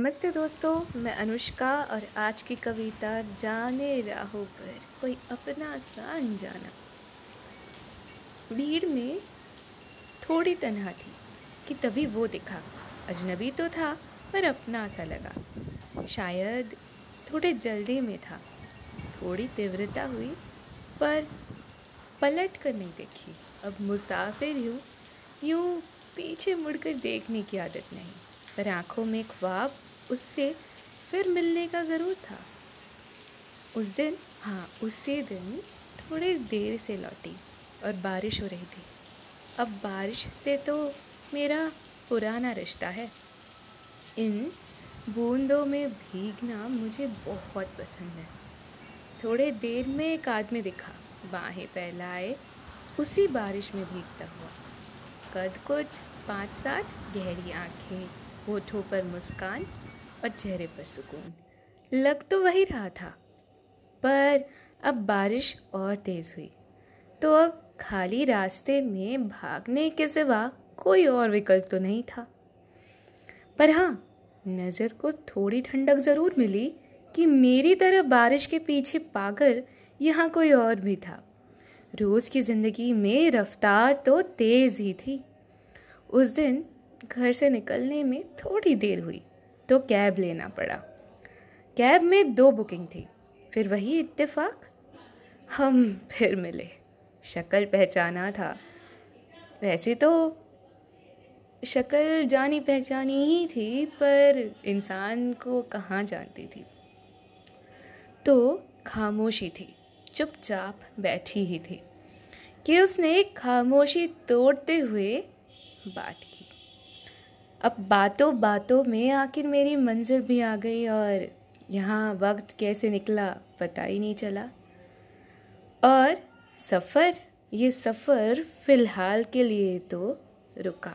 नमस्ते दोस्तों, मैं अनुष्का और आज की कविता जाने राहों पर, कोई अपना सा अनजाना भीड़ में थोड़ी तनहा थी कि तभी वो दिखा। अजनबी तो था, पर अपना सा लगा। शायद थोड़े जल्दी में था। थोड़ी तीव्रता हुई, पर पलट कर नहीं देखी। अब मुसाफिर हूँ यूँ पीछे मुड़कर देखने की आदत नहीं। पर आँखों में ख्वाब उससे फिर मिलने का ज़रूर था। उस दिन हाँ उसी दिन थोड़ी देर से लौटी और बारिश हो रही थी। अब बारिश से तो मेरा पुराना रिश्ता है। इन बूंदों में भीगना मुझे बहुत पसंद है। थोड़े देर में एक आदमी दिखा, बाहें फैलाए, उसी बारिश में भीगता हुआ। कद कुछ, पाँच सात गहरी आँखें, होठों पर मुस्कान और चेहरे पर सुकून। लग तो वही रहा था, पर अब बारिश और तेज़ हुई। तो अब खाली रास्ते में भागने के सिवा कोई और विकल्प तो नहीं था। पर हाँ नज़र को थोड़ी ठंडक ज़रूर मिली कि मेरी तरह बारिश के पीछे पागल यहाँ कोई और भी था। रोज़ की ज़िंदगी में रफ्तार तो तेज़ ही थी। उस दिन घर से निकलने में थोड़ी देर हुई। तो कैब लेना पड़ा। कैब में दो बुकिंग थी, फिर वही इत्तेफाक, हम फिर मिले। शक्ल पहचाना था। वैसे तो शक्ल जानी पहचानी ही थी, पर इंसान को कहाँ जानती थी? तो खामोशी थी, चुपचाप बैठी ही थी, कि उसने खामोशी तोड़ते हुए बात की। अब बातों बातों में आखिर मेरी मंजिल भी आ गई और यहाँ वक्त कैसे निकला पता ही नहीं चला। और सफ़र, ये सफ़र फ़िलहाल के लिए तो रुका।